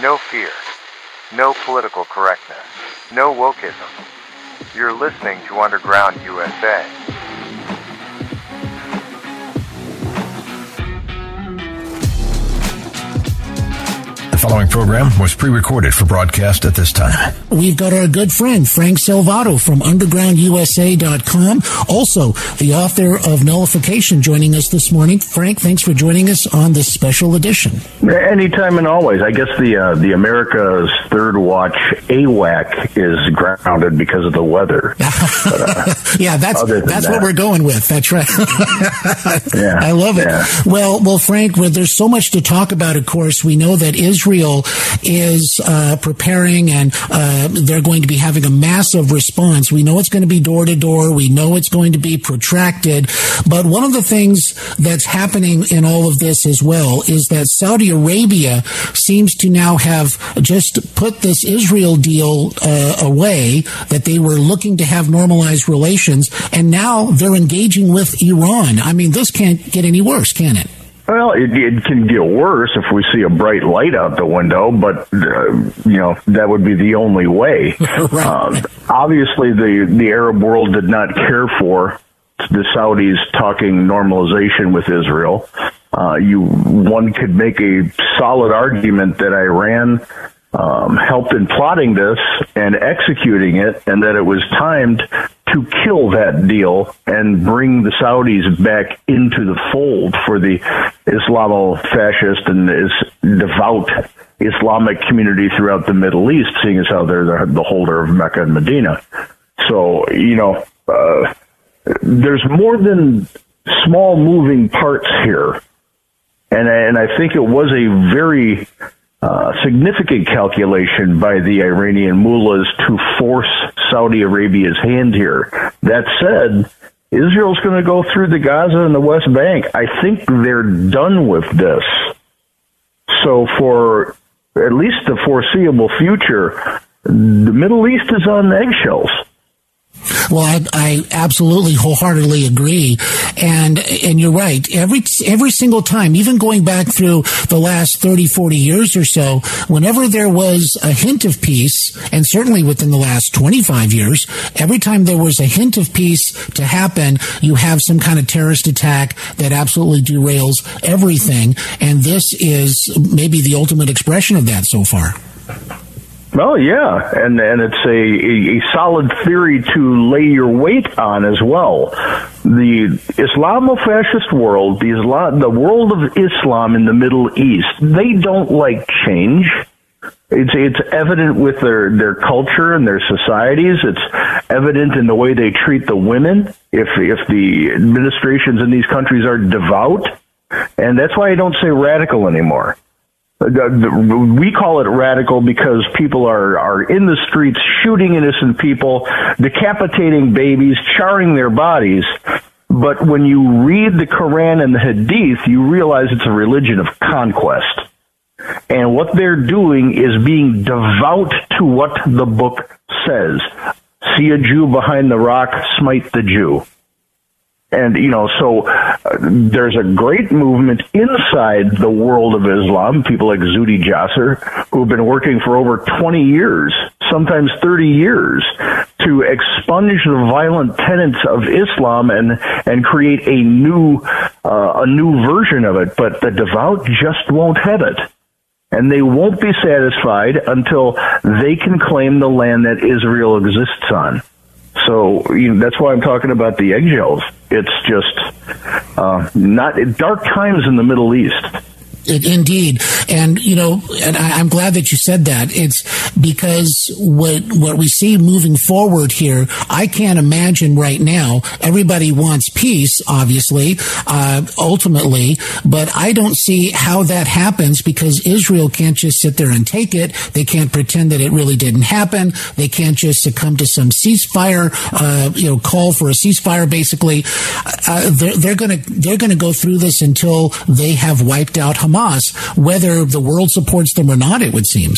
No fear. No political correctness. No wokeism. You're listening to Underground USA. Following program was pre-recorded for broadcast at this time. We've got our good friend Frank Salvato from undergroundusa.com, also the author of Nullification joining us this morning. Frank, thanks for joining us on this special edition. Anytime and always. I guess the uh, the America's Third Watch AWAC is grounded because of the weather. But, uh, yeah, that's that's that. what we're going with. That's right. yeah, I love it. Yeah. Well, well, Frank, well, there's so much to talk about. Of course, we know that Israel Israel is uh, preparing and uh, they're going to be having a massive response. We know it's going to be door to door. We know it's going to be protracted. But one of the things that's happening in all of this as well is that Saudi Arabia seems to now have just put this Israel deal uh, away that they were looking to have normalized relations and now they're engaging with Iran. I mean, this can't get any worse, can it? Well, it, it can get worse if we see a bright light out the window, but uh, you know that would be the only way. right. uh, obviously, the the Arab world did not care for the Saudis talking normalization with Israel. Uh, you one could make a solid argument that Iran um, helped in plotting this and executing it, and that it was timed to kill that deal and bring the Saudis back into the fold for the Islamo-fascist and is devout Islamic community throughout the Middle East, seeing as how they're the holder of Mecca and Medina. So, you know, uh, there's more than small moving parts here. And, and I think it was a very uh, significant calculation by the Iranian mullahs to force Saudi Arabia's hand here. That said, Israel's going to go through the Gaza and the West Bank. I think they're done with this. So for at least the foreseeable future, the Middle East is on eggshells. Well, I, I, absolutely wholeheartedly agree. And, and you're right. Every, every single time, even going back through the last 30, 40 years or so, whenever there was a hint of peace, and certainly within the last 25 years, every time there was a hint of peace to happen, you have some kind of terrorist attack that absolutely derails everything. And this is maybe the ultimate expression of that so far. Well, yeah, and and it's a, a, solid theory to lay your weight on as well. The Islamo-fascist world, the Islam, the world of Islam in the Middle East, they don't like change. It's it's evident with their their culture and their societies. It's evident in the way they treat the women. If if the administrations in these countries are devout, and that's why I don't say radical anymore we call it radical because people are, are in the streets shooting innocent people, decapitating babies, charring their bodies. But when you read the Quran and the Hadith, you realize it's a religion of conquest. And what they're doing is being devout to what the book says. See a Jew behind the rock, smite the Jew. And, you know, so uh, there's a great movement inside the world of Islam, people like Zuhdi Jasser, who've been working for over 20 years, sometimes 30 years, to expunge the violent tenets of Islam and, and create a new, uh, a new version of it. But the devout just won't have it. And they won't be satisfied until they can claim the land that Israel exists on. So you know, that's why I'm talking about the eggshells. It's just uh, not dark times in the Middle East. It, indeed, and you know, and I, am glad that you said that. It's because what what we see moving forward here, I can't imagine right now. Everybody wants peace, obviously, uh, ultimately, but I don't see how that happens because Israel can't just sit there and take it. They can't pretend that it really didn't happen. They can't just succumb to some ceasefire, uh, you know, call for a ceasefire. Basically, uh, they're, they're to they're to go through this until they have wiped out Hamas Hamas, whether the world supports them or not, it would seem.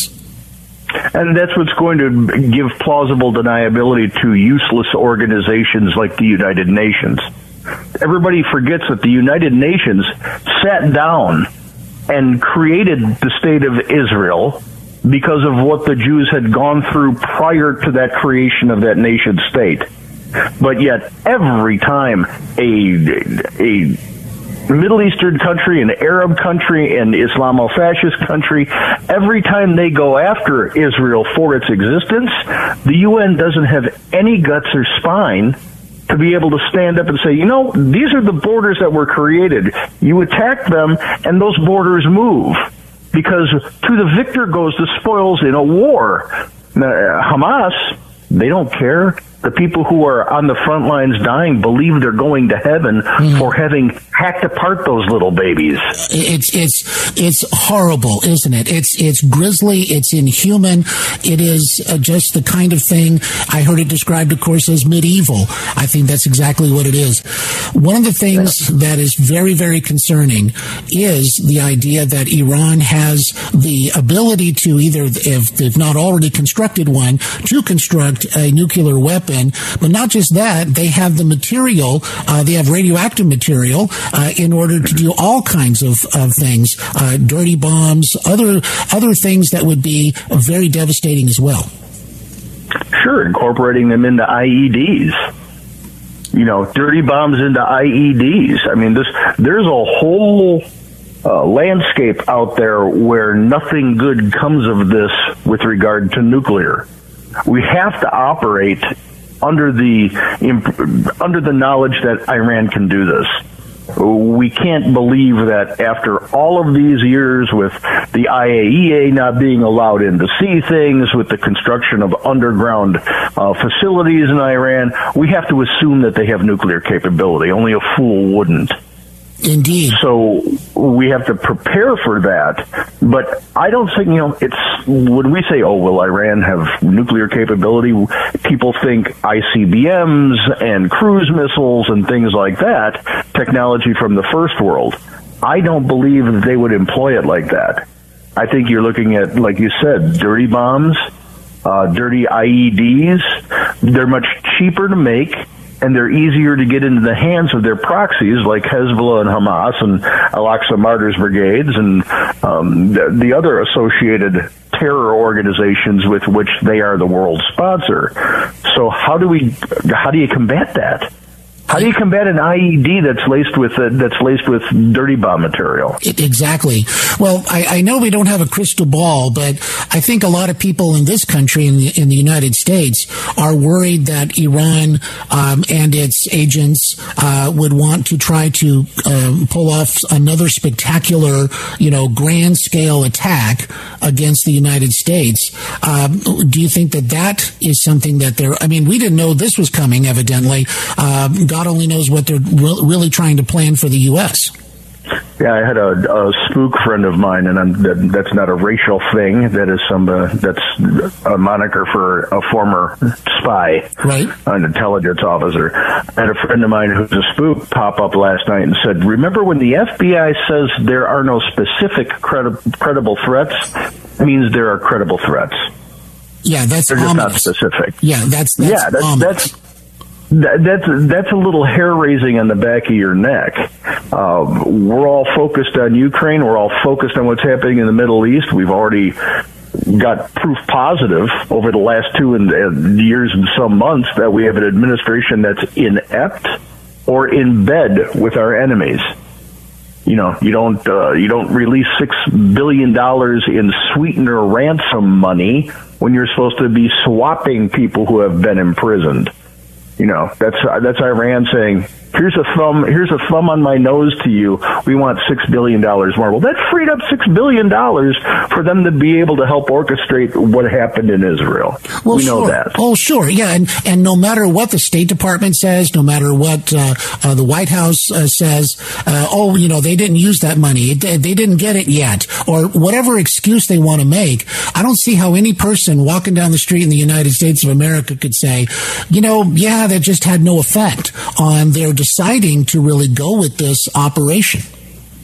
And that's what's going to give plausible deniability to useless organizations like the United Nations. Everybody forgets that the United Nations sat down and created the state of Israel because of what the Jews had gone through prior to that creation of that nation state. But yet, every time a, a Middle Eastern country, an Arab country, an Islamo-fascist country, every time they go after Israel for its existence, the UN doesn't have any guts or spine to be able to stand up and say, you know, these are the borders that were created. You attack them and those borders move. Because to the victor goes the spoils in a war. Now, uh, Hamas, they don't care the people who are on the front lines dying believe they're going to heaven mm. for having hacked apart those little babies. It's it's it's horrible, isn't it? It's it's grisly. It's inhuman. It is uh, just the kind of thing I heard it described, of course, as medieval. I think that's exactly what it is. One of the things that is very very concerning is the idea that Iran has the ability to either, if they've not already constructed one, to construct a nuclear weapon But not just that, they have the material, uh, they have radioactive material uh, in order to do all kinds of, of things, uh, dirty bombs, other other things that would be very devastating as well. Sure, incorporating them into IEDs you know, dirty bombs into IEDs. I mean, this there's a whole uh, landscape out there where nothing good comes of this with regard to nuclear. We have to operate under the under the knowledge that Iran can do this. We can't believe that after all of these years with the IAEA not being allowed in to see things, with the construction of underground uh, facilities in Iran, we have to assume that they have nuclear capability. Only a fool wouldn't. Indeed. So we have to prepare for that. But I don't think, you know, it's when we say, oh, will Iran have nuclear capability? People think ICBMs and cruise missiles and things like that, technology from the first world. I don't believe they would employ it like that. I think you're looking at, like you said, dirty bombs, uh, dirty IEDs. They're much cheaper to make and they're easier to get into the hands of their proxies like Hezbollah and Hamas and Al-Aqsa Martyrs Brigades and um, the, the other associated terror organizations with which they are the world sponsor. So how do we how do you combat that? How do you combat an IED that's laced with uh, that's laced with dirty bomb material? It, exactly. Well, I, I, know we don't have a crystal ball, but I think a lot of people in this country, in the, in the United States, are worried that Iran um, and its agents uh, would want to try to um, pull off another spectacular, you know, grand scale attack against the United States. Um, do you think that that is something that they're? I mean, we didn't know this was coming. Evidently. God only knows what they're re- really trying to plan for the U.S. Yeah, I had a, a spook friend of mine, and that, that's not a racial thing. That is some uh, that's a moniker for a former spy, right? An intelligence officer. I had a friend of mine who's a spook pop up last night and said, "Remember when the FBI says there are no specific credi- credible threats? Means there are credible threats." Yeah, that's they're just not specific. Yeah, that's, that's yeah, that's, that's that's that's a little hair raising on the back of your neck. Uh, we're all focused on Ukraine. We're all focused on what's happening in the Middle East. We've already got proof positive over the last two and, years and some months that we have an administration that's inept or in bed with our enemies. You know, you don't uh, you don't release six billion dollars in sweetener ransom money when you're supposed to be swapping people who have been imprisoned. You know, that's that's Iran saying, "Here's a thumb. Here's a thumb on my nose to you. We want six billion dollars more." Well, that freed up six billion dollars for them to be able to help orchestrate what happened in Israel. Well, we know sure. that. Oh, sure, yeah, and and no matter what the State Department says, no matter what uh, uh, the White House uh, says, uh, oh, you know, they didn't use that money. They didn't get it yet, or whatever excuse they want to make. I don't see how any person walking down the street in the United States of America could say, you know, yeah that just had no effect on their deciding to really go with this operation.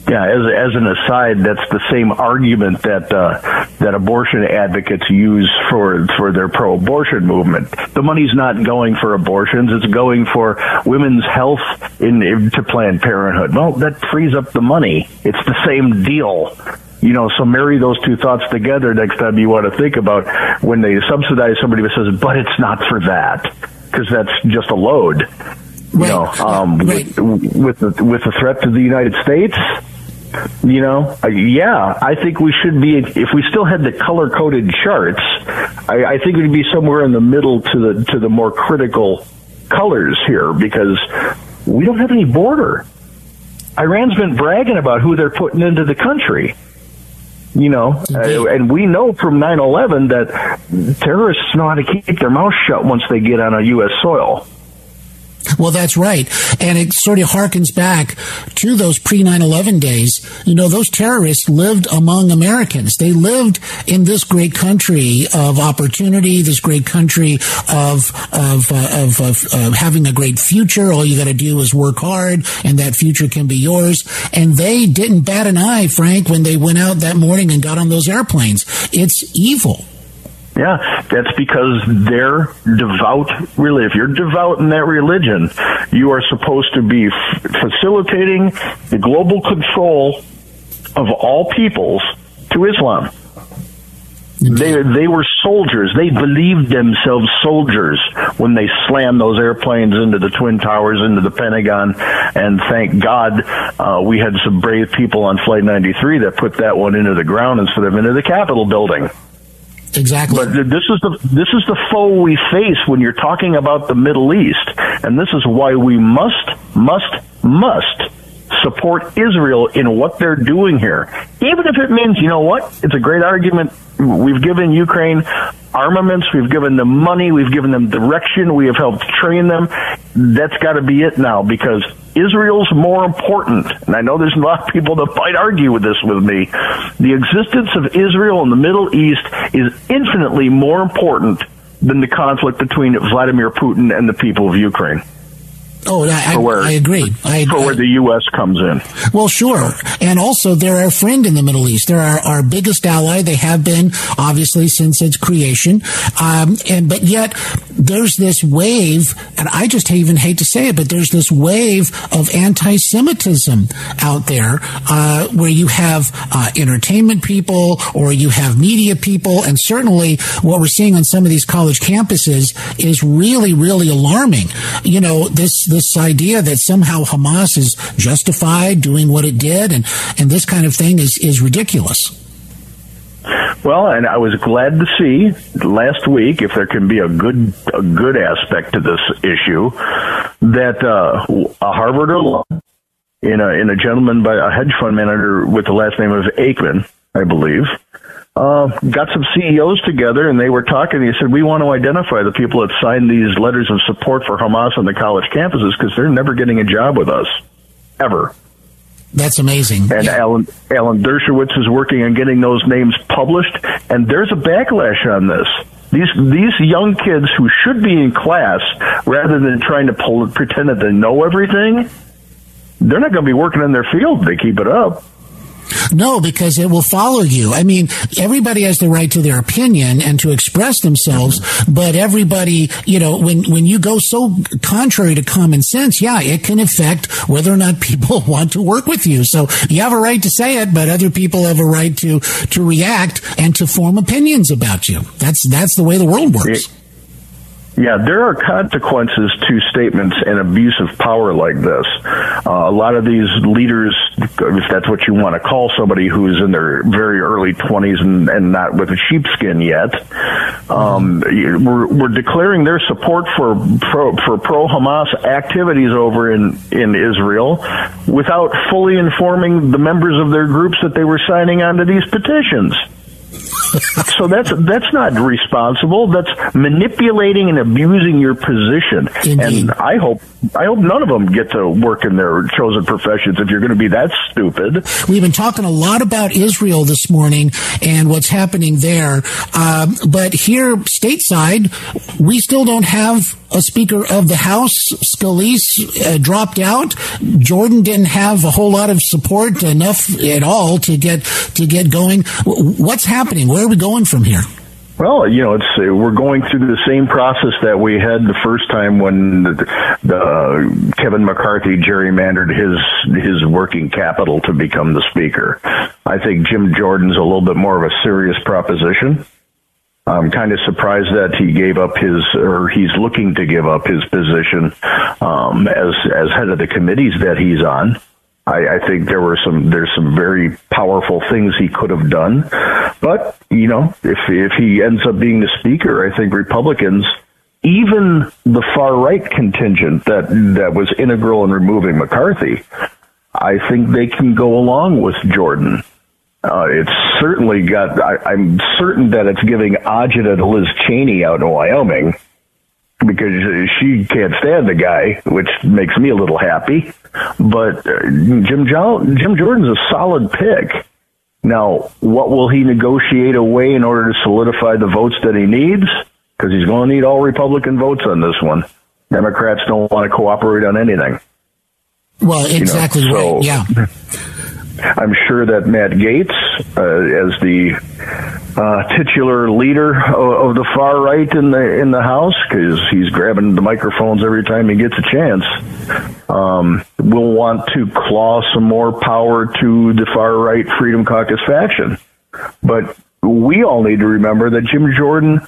Yeah, as, as an aside, that's the same argument that uh, that abortion advocates use for for their pro-abortion movement. The money's not going for abortions; it's going for women's health in, in to Planned Parenthood. Well, that frees up the money. It's the same deal you know, so marry those two thoughts together next time you want to think about when they subsidize somebody who says, but it's not for that, because that's just a load. You right. know, um, right. with, with the with the threat to the United States, you know, yeah, I think we should be. If we still had the color coded charts, I, I think we'd be somewhere in the middle to the to the more critical colors here because we don't have any border. Iran's been bragging about who they're putting into the country. You know, uh, and we know from 9/11 that terrorists know how to keep their mouth shut once they get on a U.S. soil. Well, that's right. And it sort of harkens back to those pre 9 11 days. You know, those terrorists lived among Americans. They lived in this great country of opportunity, this great country of, of, uh, of, of having a great future. All you got to do is work hard and that future can be yours. And they didn't bat an eye, Frank, when they went out that morning and got on those airplanes. It's evil. Yeah, that's because they're devout. Really, if you're devout in that religion, you are supposed to be f- facilitating the global control of all peoples to Islam. They they were soldiers. They believed themselves soldiers when they slammed those airplanes into the twin towers, into the Pentagon, and thank God uh, we had some brave people on Flight 93 that put that one into the ground instead of into the Capitol building. Exactly. But this is the this is the foe we face when you're talking about the Middle East, and this is why we must must must support Israel in what they're doing here, even if it means you know what? It's a great argument. We've given Ukraine armaments, we've given them money, we've given them direction, we have helped train them. That's got to be it now because Israel's more important. And I know there's a lot of people that might argue with this with me. The existence of Israel in the Middle East is infinitely more important than the conflict between Vladimir Putin and the people of Ukraine. Oh, I, where, I agree. I, for where the U.S. comes in. Well, sure. And also, they're our friend in the Middle East. They're our, our biggest ally. They have been, obviously, since its creation. Um, and But yet, there's this wave, and I just even hate to say it, but there's this wave of anti Semitism out there uh, where you have uh, entertainment people or you have media people. And certainly, what we're seeing on some of these college campuses is really, really alarming. You know, this this idea that somehow Hamas is justified doing what it did and, and this kind of thing is, is ridiculous. Well, and I was glad to see last week, if there can be a good a good aspect to this issue, that uh, a Harvard alum in a in a gentleman by a hedge fund manager with the last name of Ackman, I believe, uh, got some CEOs together and they were talking. He said, "We want to identify the people that signed these letters of support for Hamas on the college campuses because they're never getting a job with us, ever." That's amazing. And yeah. Alan Alan Dershowitz is working on getting those names published, and there's a backlash on this. These these young kids who should be in class rather than trying to pull, pretend that they know everything, they're not going to be working in their field. If they keep it up. No, because it will follow you. I mean, everybody has the right to their opinion and to express themselves, but everybody, you know, when, when you go so contrary to common sense, yeah, it can affect whether or not people want to work with you. So you have a right to say it, but other people have a right to, to react and to form opinions about you. That's, that's the way the world works. Yeah, there are consequences to statements and abuse of power like this. Uh, a lot of these leaders, if that's what you want to call somebody who's in their very early 20s and, and not with a sheepskin yet, um, we're, we're declaring their support for pro, for pro Hamas activities over in, in Israel without fully informing the members of their groups that they were signing onto these petitions. So that's that's not responsible. That's manipulating and abusing your position. Indeed. And I hope I hope none of them get to work in their chosen professions if you're going to be that stupid. We've been talking a lot about Israel this morning and what's happening there. Um, but here, stateside, we still don't have a Speaker of the House. Scalise uh, dropped out. Jordan didn't have a whole lot of support, enough at all to get to get going. What's happening? Where are we going from here? Well, you know, it's uh, we're going through the same process that we had the first time when the, the Kevin McCarthy gerrymandered his his working capital to become the speaker. I think Jim Jordan's a little bit more of a serious proposition. I'm kind of surprised that he gave up his, or he's looking to give up his position um, as as head of the committees that he's on. I, I think there were some there's some very powerful things he could have done, but you know if if he ends up being the speaker, I think Republicans, even the far right contingent that that was integral in removing McCarthy, I think they can go along with Jordan. Uh, it's certainly got. I, I'm certain that it's giving agita to Liz Cheney out in Wyoming because she can't stand the guy, which makes me a little happy. But uh, Jim jo- Jim Jordan's a solid pick. Now, what will he negotiate away in order to solidify the votes that he needs? Because he's going to need all Republican votes on this one. Democrats don't want to cooperate on anything. Well, exactly you know, so, right. Yeah. I'm sure that Matt Gaetz, uh, as the uh, titular leader of, of, the far right in the in the House, because he's grabbing the microphones every time he gets a chance, um, will want to claw some more power to the far right Freedom Caucus faction. But we all need to remember that Jim Jordan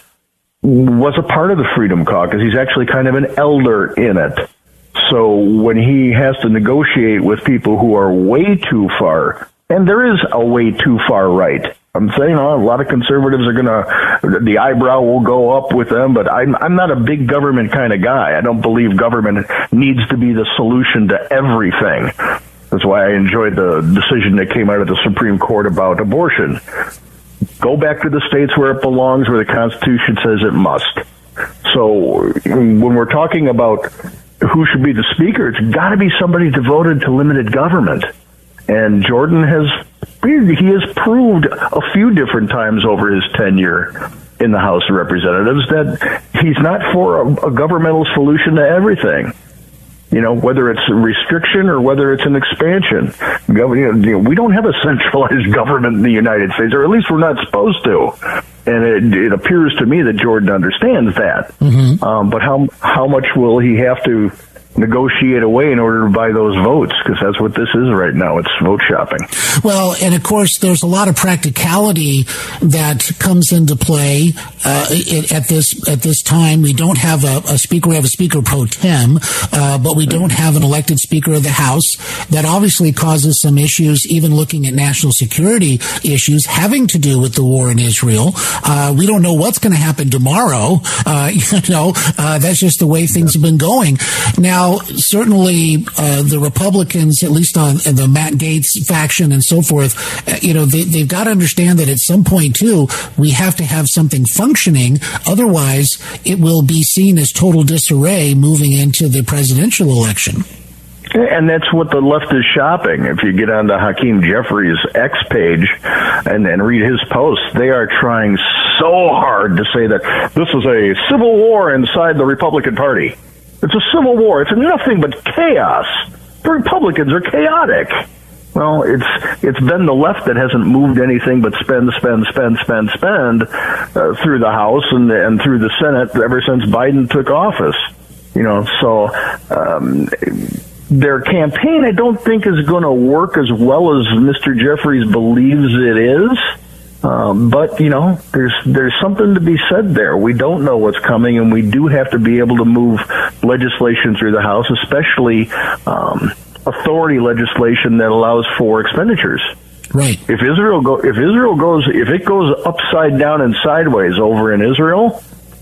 was a part of the Freedom Caucus. He's actually kind of an elder in it. So when he has to negotiate with people who are way too far, and there is a way too far right. I'm saying oh, a lot of conservatives are going to, the eyebrow will go up with them, but I'm, I'm not a big government kind of guy. I don't believe government needs to be the solution to everything. That's why I enjoyed the decision that came out of the Supreme Court about abortion. Go back to the states where it belongs, where the Constitution says it must. So when we're talking about who should be the speaker, it's got to be somebody devoted to limited government. And Jordan has he has proved a few different times over his tenure in the House of Representatives that he's not for a, a governmental solution to everything. You know, whether it's a restriction or whether it's an expansion. We don't have a centralized government in the United States, or at least we're not supposed to. And it, it appears to me that Jordan understands that. Mm-hmm. Um, but how how much will he have to negotiate away in order to buy those votes because that's what this is right now. It's vote shopping. Well, and of course, there's a lot of practicality that comes into play uh, at this at this time. We don't have a, a speaker. We have a speaker pro tem, uh, but we don't have an elected speaker of the House. That obviously causes some issues. Even looking at national security issues having to do with the war in Israel. Uh, we don't know what's going to happen tomorrow. Uh, you know, uh, that's just the way things have been going. Now now, certainly uh, the Republicans, at least on the Matt Gaetz faction and so forth, uh, you know, they, they've got to understand that at some point too, we have to have something functioning. Otherwise, it will be seen as total disarray moving into the presidential election. And that's what the left is shopping. If you get onto Hakeem Jeffries' X page and, and read his posts, they are trying so hard to say that this is a civil war inside the Republican Party. It's a civil war. It's nothing but chaos. The Republicans are chaotic. Well, it's it's been the left that hasn't moved anything but spend, spend, spend, spend, spend uh, through the House and and through the Senate ever since Biden took office. You know, so um, their campaign I don't think is going to work as well as Mr. Jeffries believes it is. Um, but you know, there's there's something to be said there. We don't know what's coming, and we do have to be able to move legislation through the House, especially um, authority legislation that allows for expenditures. Right. If Israel go, if Israel goes, if it goes upside down and sideways over in Israel,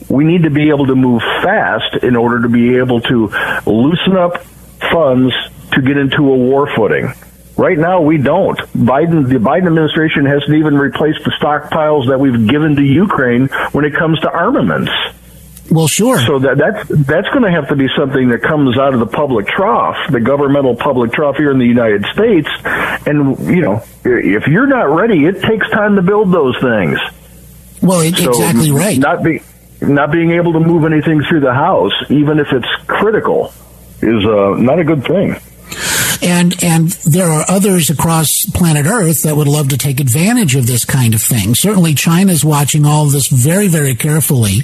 we need to be able to move fast in order to be able to loosen up funds to get into a war footing. Right now, we don't. Biden, the Biden administration hasn't even replaced the stockpiles that we've given to Ukraine when it comes to armaments. Well, sure. So that that's that's going to have to be something that comes out of the public trough, the governmental public trough here in the United States. And you know, if you're not ready, it takes time to build those things. Well, it, so exactly right. Not be not being able to move anything through the house, even if it's critical, is uh, not a good thing and and there are others across planet Earth that would love to take advantage of this kind of thing. Certainly, China's watching all of this very very carefully,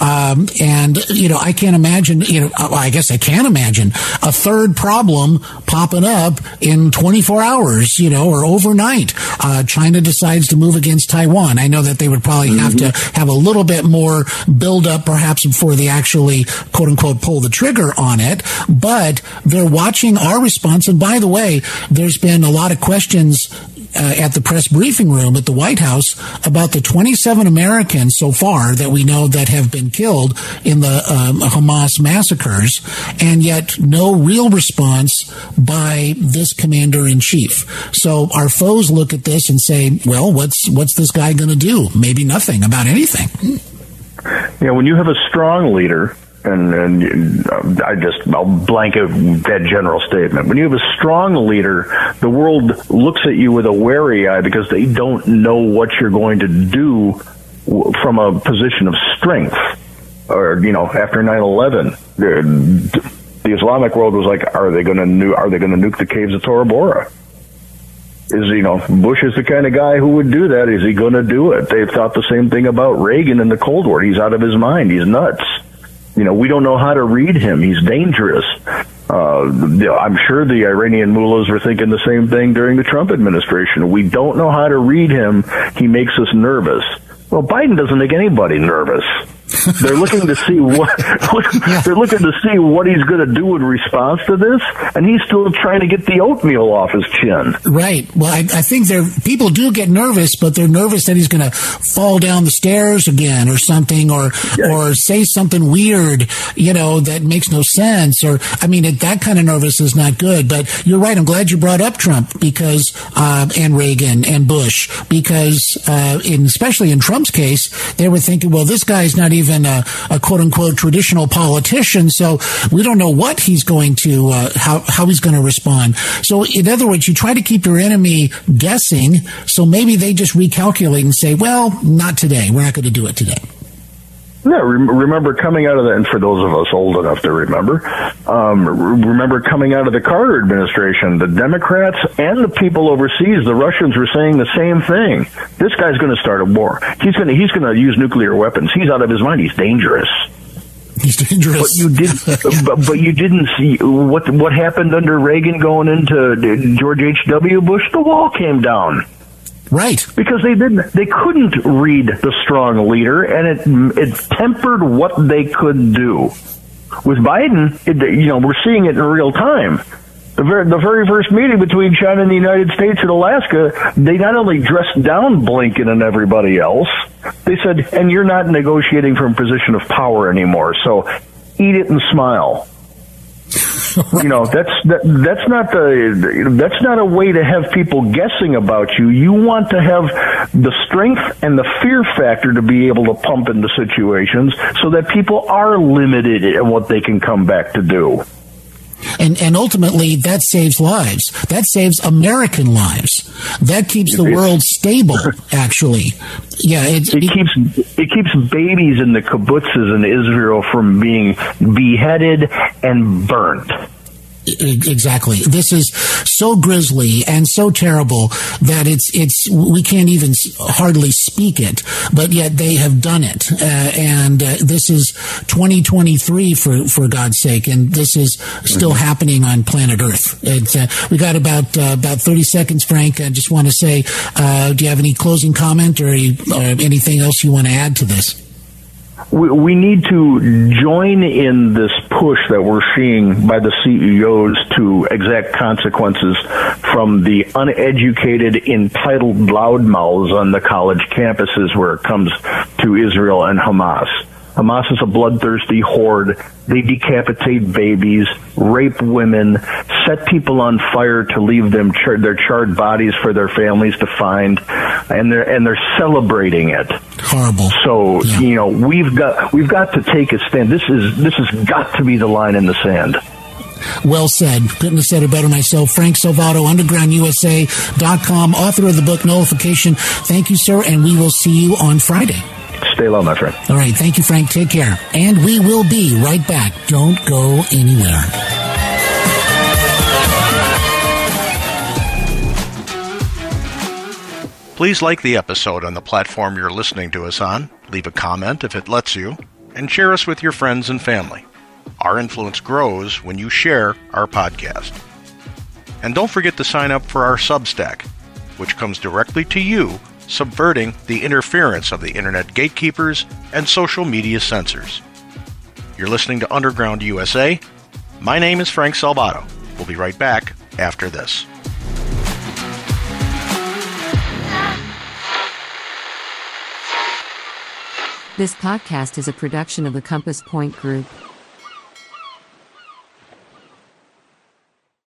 um, and you know I can't imagine. You know, I guess I can't imagine a third problem popping up in 24 hours. You know, or overnight. Uh, China decides to move against Taiwan. I know that they would probably mm-hmm. have to mm-hmm. have a little bit more build up, perhaps before they actually quote unquote pull the trigger on it. But they're watching our response and by the way, there's been a lot of questions uh, at the press briefing room at the White House about the 27 Americans so far that we know that have been killed in the um, Hamas massacres, and yet no real response by this commander in chief. So our foes look at this and say, "Well, what's what's this guy going to do? Maybe nothing about anything." Yeah, when you have a strong leader and, and I just I'll blanket that general statement. When you have a strong leader, the world looks at you with a wary eye because they don't know what you're going to do from a position of strength. Or you know, after 9/11, the, the Islamic world was like, are they going to nu- are they going to nuke the caves of Tora Bora? Is you know Bush is the kind of guy who would do that? Is he going to do it? They thought the same thing about Reagan in the Cold War. He's out of his mind. He's nuts. You know, we don't know how to read him. He's dangerous. Uh, I'm sure the Iranian mullahs were thinking the same thing during the Trump administration. We don't know how to read him. He makes us nervous. Well, Biden doesn't make anybody nervous. They're looking to see what they're looking to see what he's going to do in response to this, and he's still trying to get the oatmeal off his chin. Right. Well, I, I think there people do get nervous, but they're nervous that he's going to fall down the stairs again or something, or yeah. or say something weird, you know, that makes no sense. Or I mean, it, that kind of nervous is not good. But you're right. I'm glad you brought up Trump because uh, and Reagan and Bush because uh, in especially in Trump's case, they were thinking, well, this guy's not even even a, a quote unquote traditional politician. So we don't know what he's going to, uh, how, how he's going to respond. So in other words, you try to keep your enemy guessing. So maybe they just recalculate and say, well, not today. We're not going to do it today. Yeah, remember coming out of that, and for those of us old enough to remember, um, remember coming out of the Carter administration, the Democrats and the people overseas, the Russians were saying the same thing. This guy's going to start a war. He's going to he's going to use nuclear weapons. He's out of his mind. He's dangerous. He's dangerous. But you did, but, but you didn't see what what happened under Reagan going into George H. W. Bush. The wall came down. Right. Because they didn't, they couldn't read the strong leader, and it it tempered what they could do. With Biden, it, you know, we're seeing it in real time. The very, the very first meeting between China and the United States in Alaska, they not only dressed down Blinken and everybody else, they said, and you're not negotiating from a position of power anymore, so eat it and smile. you know that's that, that's not the that's not a way to have people guessing about you. You want to have the strength and the fear factor to be able to pump into situations so that people are limited in what they can come back to do and and ultimately that saves lives. That saves American lives. That keeps the world stable. Actually, yeah, it, it, it keeps it keeps babies in the kibbutzes in Israel from being beheaded and burnt exactly. This is so grisly and so terrible that it's it's we can't even hardly speak it. But yet they have done it, uh, and uh, this is 2023 for for God's sake, and this is still mm-hmm. happening on planet Earth. Uh, we got about uh, about 30 seconds, Frank. I just want to say, uh, do you have any closing comment or, or anything else you want to add to this? We, we need to join in this push that we're seeing by the CEOs to exact consequences from the uneducated, entitled loudmouths on the college campuses where it comes to Israel and Hamas. Hamas is a bloodthirsty horde. They decapitate babies, rape women, set people on fire to leave them char- their charred bodies for their families to find, and they're and they're celebrating it. Horrible. So yeah. you know we've got we've got to take a stand. This is this has got to be the line in the sand. Well said. Couldn't have said it better myself. Frank Salvato, UndergroundUSA.com, author of the book Nullification. Thank you, sir, and we will see you on Friday. Stay low, my friend. All right. Thank you, Frank. Take care. And we will be right back. Don't go anywhere. Please like the episode on the platform you're listening to us on, leave a comment if it lets you, and share us with your friends and family. Our influence grows when you share our podcast. And don't forget to sign up for our Substack, which comes directly to you, subverting the interference of the internet gatekeepers and social media censors. You're listening to Underground USA. My name is Frank Salvato. We'll be right back after this. This podcast is a production of the Compass Point Group.